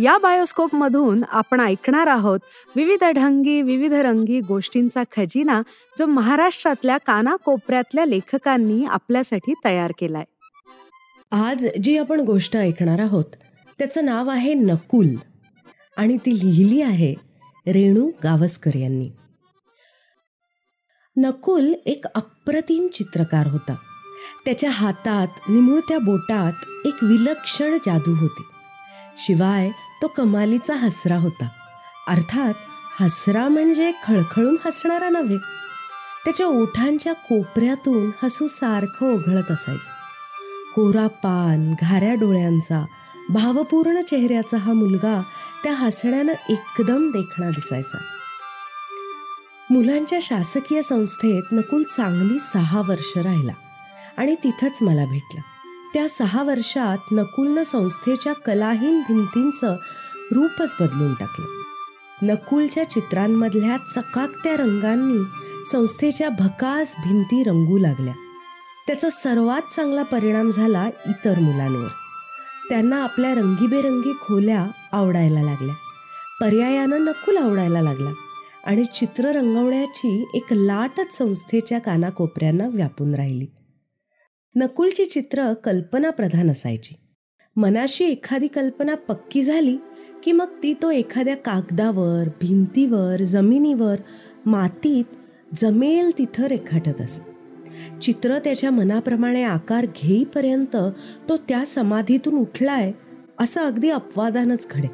या बायोस्कोपमधून आपण ऐकणार आहोत विविध ढंगी विविध रंगी गोष्टींचा खजिना जो महाराष्ट्रातल्या कानाकोपऱ्यातल्या लेखकांनी आपल्यासाठी तयार केलाय. आज जी आपण गोष्ट ऐकणार आहोत त्याचं नाव आहे नकुल आणि ती लिहिली आहे रेणू गावस्कर यांनी. नकुल एक अप्रतिम चित्रकार होता. त्याच्या हातात निमुळत्या बोटात एक विलक्षण जादू होती. शिवाय तो कमालीचा हसरा होता. अर्थात हसरा म्हणजे खळखळून हसणारा नव्हे. त्याच्या ओठांच्या कोपऱ्यातून हसू सारखं ओघळत असायचं. कोरा पान घाऱ्या डोळ्यांचा भावपूर्ण चेहऱ्याचा हा मुलगा त्या हसण्यानं एकदम देखणा दिसायचा. मुलांच्या शासकीय संस्थेत नकुल चांगली सहा वर्ष राहिला आणि तिथंच मला भेटला. त्या सहा वर्षात नकुलनं संस्थेच्या कलाहीन भिंतींचं रूपच बदलून टाकलं. नकुलच्या चित्रांमधल्या चकाकत्या रंगांनी संस्थेच्या भकास भिंती रंगू लागल्या. त्याचा सर्वात चांगला परिणाम झाला इतर मुलांवर. त्यांना आपल्या रंगीबेरंगी खोल्या आवडायला लागल्या. पर्यायानं नकुल आवडायला लागला आणि चित्र रंगवण्याची एक लाटच संस्थेच्या कानाकोपऱ्यांना व्यापून राहिली. नकुलची चित्र कल्पनाप्रधान असायची. मनाशी एखादी कल्पना पक्की झाली की मग ती तो एखाद्या कागदावर भिंतीवर जमिनीवर मातीत जमेल तिथं रेखाटत असे. चित्र त्याच्या मनाप्रमाणे आकार घेईपर्यंत तो त्या समाधीतून उठलाय असं अगदी अपवादानच घडे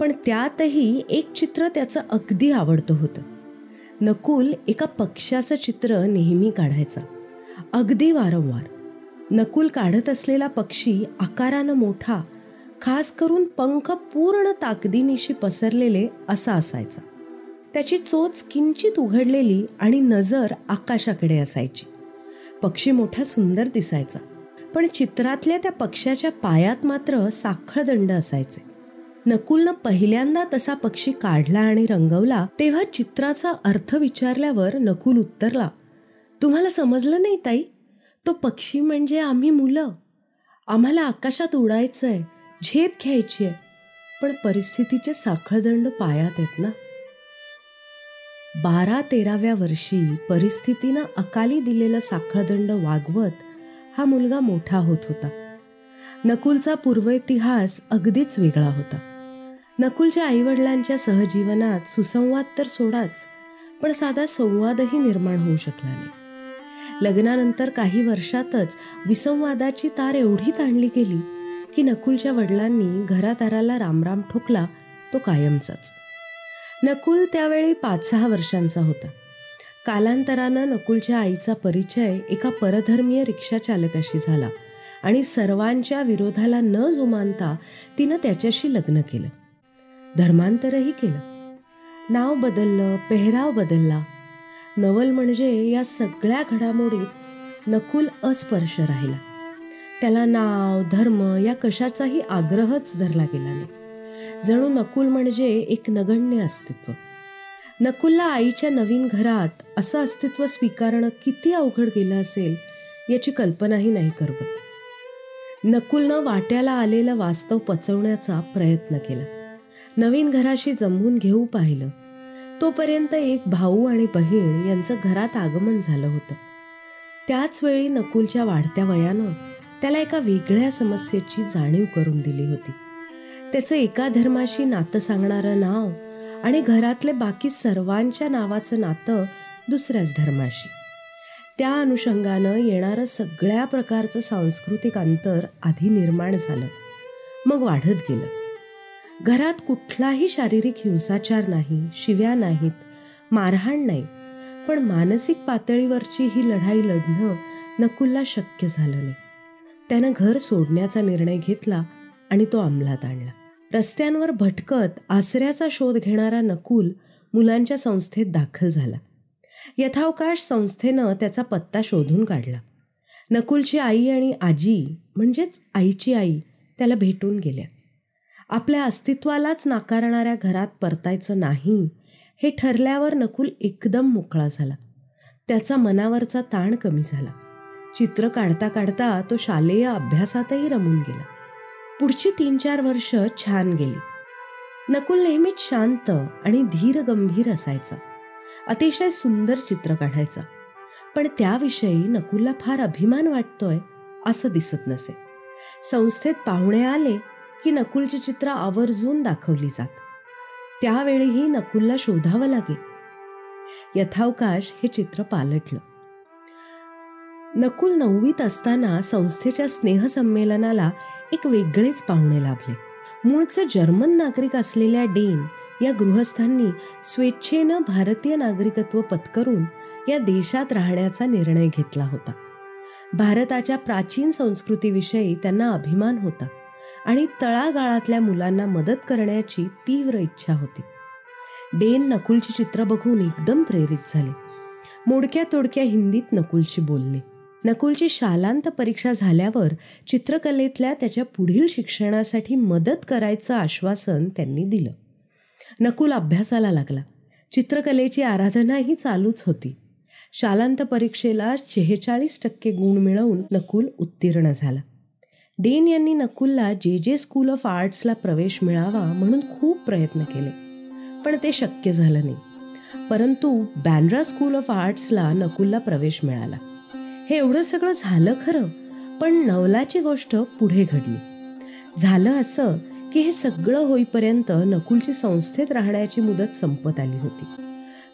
पण त्यातही एक चित्र त्याचं अगदी आवडतं होतं. नकुल एका पक्षाचं चित्र नेहमी काढायचा. अगदी वारंवार. नकुल काढत असलेला पक्षी आकारानं मोठा खास करून पंख पूर्ण ताकदीनिशी पसरलेले असा असायचा. त्याची चोच किंचित उघडलेली आणि नजर आकाशाकडे असायची. पक्षी मोठा सुंदर दिसायचा पण चित्रातल्या त्या पक्ष्याच्या पायात मात्र साखळदंड असायचे. नकुलनं पहिल्यांदा तसा पक्षी काढला आणि रंगवला तेव्हा चित्राचा अर्थ विचारल्यावर नकुल उत्तरला तुम्हाला समजलं नाही ताई? तो पक्षी म्हणजे आम्ही मुलं. आम्हाला आकाशात उडायचंय झेप घ्यायची आहे पण परिस्थितीचे साखळदंड पायात आहेत ना. बारा तेराव्या वर्षी परिस्थितीनं अकाली दिलेलं साखळदंड वागवत हा मुलगा मोठा होत होता. नकुलचा पूर्वेतिहास अगदीच वेगळा होता. नकुलच्या आईवडिलांच्या सहजीवनात सुसंवाद तर सोडाच पण साधा संवादही निर्माण होऊ शकला नाही. लग्नानंतर काही वर्षातच विसंवादाची तार एवढी ताणली गेली की नकुलच्या वडिलांनी घरादाराला रामराम ठोकला तो कायमचाच. नकुल त्यावेळी पाच सहा वर्षांचा होता. कालांतरानं नकुलच्या आईचा परिचय एका परधर्मीय रिक्षा चालकाशी झाला आणि सर्वांच्या विरोधाला न जुमानता तिनं त्याच्याशी लग्न केलं. धर्मांतरही केलं. नाव बदललं पेहराव बदलला नवल म्हणजे या सगळ्या घडामोडीत नकुल अस्पर्श राहिला. त्याला नाव धर्म या कशाचाही आग्रहच धरला गेला नाही. जणू नकुल म्हणजे एक नगण्य अस्तित्व. नकुलला आईच्या नवीन घरात असं अस्तित्व स्वीकारणं किती अवघड गेलं असेल याची कल्पनाही नाही करवत नकुलनं वाट्याला आलेलं वास्तव पचवण्याचा प्रयत्न केला. नवीन घराशी जमवून घेऊ पाहिलं. तोपर्यंत एक भाऊ आणि बहीण यांचं घरात आगमन झालं होतं. त्याच वेळी नकुलच्या वाढत्या वयानं त्याला एका वेगळ्या समस्येची जाणीव करून दिली होती. त्याचं एका धर्माशी नातं सांगणारं नाव आणि घरातले बाकी सर्वांच्या नावाचं नातं दुसऱ्याच धर्माशी. त्या अनुषंगानं येणारं सगळ्या प्रकारचं सांस्कृतिक अंतर आधी निर्माण झालं. मग वाढत गेलं. घरात कुठलाही शारीरिक हिंसाचार नाही शिव्या नाहीत मारहाण नाही. पण मानसिक पातळीवरची ही लढाई लढणं नकुलला शक्य झालं नाही. त्यानं घर सोडण्याचा निर्णय घेतला आणि तो अंमलात आणला. रस्त्यांवर भटकत आसऱ्याचा शोध घेणारा नकुल मुलांच्या संस्थेत दाखल झाला. यथावकाश संस्थेनं त्याचा पत्ता शोधून काढला. नकुलची आई आणि आजी म्हणजेच आईची आई त्याला भेटून गेल्या. आपल्या अस्तित्वालाच नाकारणाऱ्या घरात परतायचं नाही हे ठरल्यावर नकुल एकदम मोकळा झाला. त्याचा मनावरचा ताण कमी झाला. चित्र काढता काढता तो शालेय अभ्यासातही रमून गेला. पुढची तीन चार वर्ष छान गेली. नकुल नेहमीच शांत आणि धीर गंभीर असायचा. अतिशय सुंदर चित्र काढायचा. पण त्याविषयी नकुलला फार अभिमान वाटतोय असं दिसत नसे. संस्थेत पाहुणे आले की नकुलची चित्र आवर्जून दाखवली जात. त्यावेळीही नकुलला शोधावं लागे. यथावकाश हे चित्र पालटलं. नकुल नववीत असताना संस्थेच्या स्नेहसंमेलनाला एक वेगळेच पाहुणे लाभले. मूळचे जर्मन नागरिक असलेल्या डेन या गृहस्थांनी स्वेच्छेनं भारतीय नागरिकत्व पत्करून या देशात राहण्याचा निर्णय घेतला होता. भारताच्या प्राचीन संस्कृतीविषयी त्यांना अभिमान होता. आणि तळागाळातल्या मुलांना मदत करण्याची तीव्र इच्छा होती. डेन नकुलची चित्र बघून एकदम प्रेरित झाले. मोडक्या तोडक्या हिंदीत नकुलशी बोलले. नकुलची शालांत परीक्षा झाल्यावर चित्रकलेतल्या त्याच्या पुढील शिक्षणासाठी मदत करायचं आश्वासन त्यांनी दिलं. नकुल अभ्यासाला लागला. चित्रकलेची आराधनाही चालूच होती. शालांत परीक्षेला शेहेचाळीस टक्के गुण मिळवून नकुल उत्तीर्ण झाला. डेन यांनी नकुलला जे जे स्कूल ऑफ आर्ट्सला प्रवेश मिळावा म्हणून खूप प्रयत्न केले. पण ते शक्य झालं नाही. परंतु बँड्रा स्कूल ऑफ आर्ट्सला नकुलला प्रवेश मिळाला. हे एवढं सगळं झालं खरं पण नवलाची गोष्ट पुढे घडली. झालं असं की हे सगळं होईपर्यंत नकुलची संस्थेत राहण्याची मुदत संपत आली होती.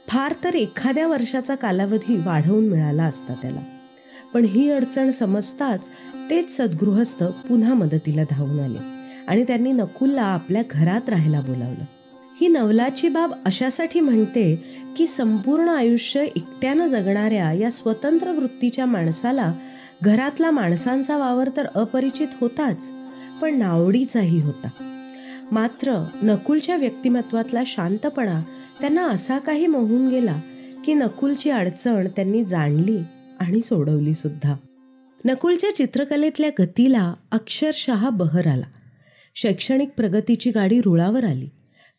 फार तर एखाद्या वर्षाचा कालावधी वाढवून मिळाला असता त्याला. पण ही अडचण समजताच तेच सद्गृहस्थ पुन्हा मदतीला धावून आले आणि त्यांनी नकुलला आपल्या घरात राहायला बोलावलं. ही नवलाची बाब अशासाठी म्हणते की संपूर्ण आयुष्य एकट्यानं जगणाऱ्या या स्वतंत्र वृत्तीच्या माणसाला घरातला माणसांचा वावर तर अपरिचित होताच पण नावडीचाही होता. मात्र नकुलच्या व्यक्तिमत्वातला शांतपणा त्यांना असा काही मोहून गेला की नकुलची अडचण त्यांनी जाणली आणि सोडवली सुद्धा नकुलच्या चित्रकलेतल्या गतीला अक्षरशः बहर आला. शैक्षणिक प्रगतीची गाडी रुळावर आली.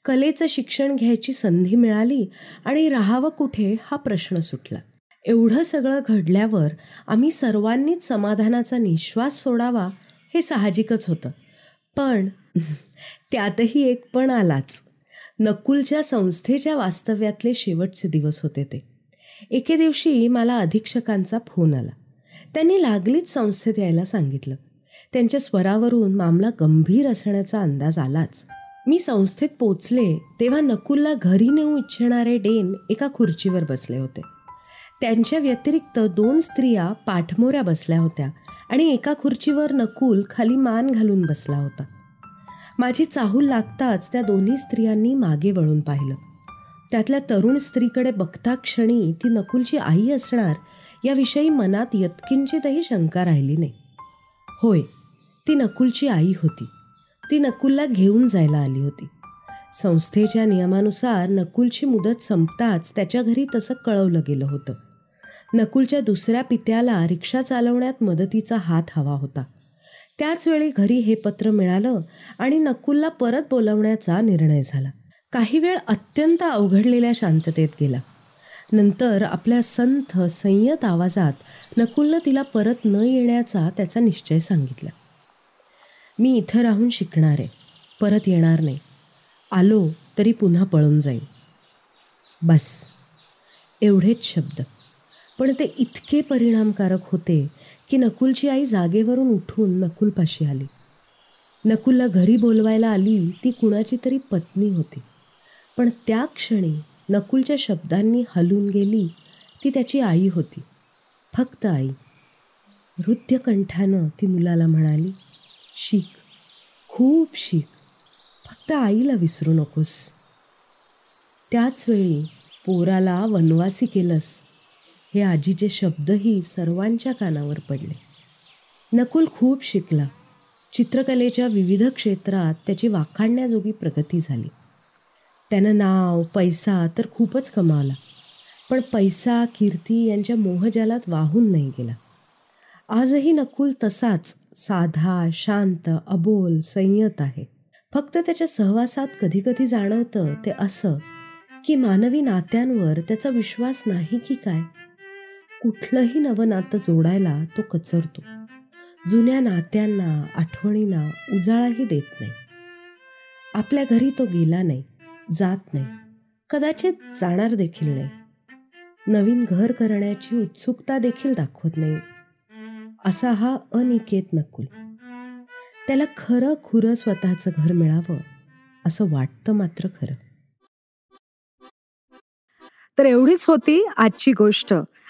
कलेचं शिक्षण घ्यायची संधी मिळाली आणि राहावं कुठे हा प्रश्न सुटला. एवढं सगळं घडल्यावर आम्ही सर्वांनीच समाधानाचा निश्वास सोडावा हे साहजिकच होतं. पण त्यातही एक पण आलाच. नकुलच्या संस्थेच्या वास्तव्यातले शेवटचे दिवस होते ते. एके दिवशी मला अधीक्षकांचा फोन आला. त्यांनी लागलीच संस्थेत यायला सांगितलं. त्यांच्या स्वरावरून मामला गंभीर असण्याचा अंदाज आलाच. मी संस्थेत पोचले तेव्हा नकुलला घरी नेऊ इच्छिणारे डेन एका खुर्चीवर बसले होते. त्यांच्या व्यतिरिक्त दोन स्त्रिया पाठमोऱ्या बसल्या होत्या आणि एका खुर्चीवर नकुल खाली मान घालून बसला होता. माझी चाहूल लागताच त्या दोन्ही स्त्रियांनी मागे वळून पाहिलं. त्यातल्या तरुण स्त्रीकडे बघता क्षणी ती नकुलची आई असणार याविषयी मनात यत्किंचितही शंका राहिली नाही. होय ती नकुलची आई होती. ती नकुलला घेऊन जायला आली होती. संस्थेच्या नियमानुसार नकुलची मुदत संपताच त्याच्या घरी तसं कळवलं गेलं होतं. नकुलच्या दुसऱ्या पित्याला रिक्षा चालवण्यात मदतीचा हात हवा होता. त्याचवेळी घरी हे पत्र मिळालं आणि नकुलला परत बोलवण्याचा निर्णय झाला. काही वेळ अत्यंत अवघडलेल्या शांततेत गेला. नंतर आपल्या संथ संयत आवाजात नकुलनं तिला परत न येण्याचा त्याचा निश्चय सांगितला. मी इथं राहून शिकणार आहे परत येणार नाही. आलो तरी पुन्हा पळून जाईन. बस. एवढेच शब्द. पण ते इतके परिणामकारक होते की नकुलची आई जागेवरून उठून नकुलपाशी आली. नकुलला घरी बोलवायला आली ती कुणाची तरी पत्नी होती. पण त्या क्षणी नकुलच्या शब्दांनी हलून गेली. ती त्याची आई होती. फक्त आई. हृद्य कंठानं ती मुलाला म्हणाली शिक खूप शिक फक्त आईला विसरू नकोस. त्याच वेळी पोराला वनवासी केलंस. हे आजीचे शब्दही सर्वांच्या कानावर पडले. नकुल खूप शिकला. चित्रकलेच्या विविध क्षेत्रात त्याची वाखाणण्याजोगी प्रगती झाली. त्यानं नाव पैसा तर खूपच कमावला. पण पैसा कीर्ती यांच्या मोहजालात वाहून नाही गेला. आजही नकुल तसाच साधा शांत अबोल संयत आहे. फक्त त्याच्या सहवासात कधीकधी जाणवतं ते असं की मानवी नात्यांवर त्याचा विश्वास नाही की काय. कुठलंही नवं नातं जोडायला तो कचरतो. जुन्या नात्यांना आठवणींना उजाळाही देत नाही. आपल्या घरी तो गेला नाही. जात नाही. कदाचित जाणार देखील नाही. नवीन घर करण्याची उत्सुकता देखील दाखवत नाही. असा हा अनिकेत नकुल. त्याला खरं खुरं स्वतःचं घर मिळावं असं वाटतं मात्र खरं. तर एवढीच होती आजची गोष्ट.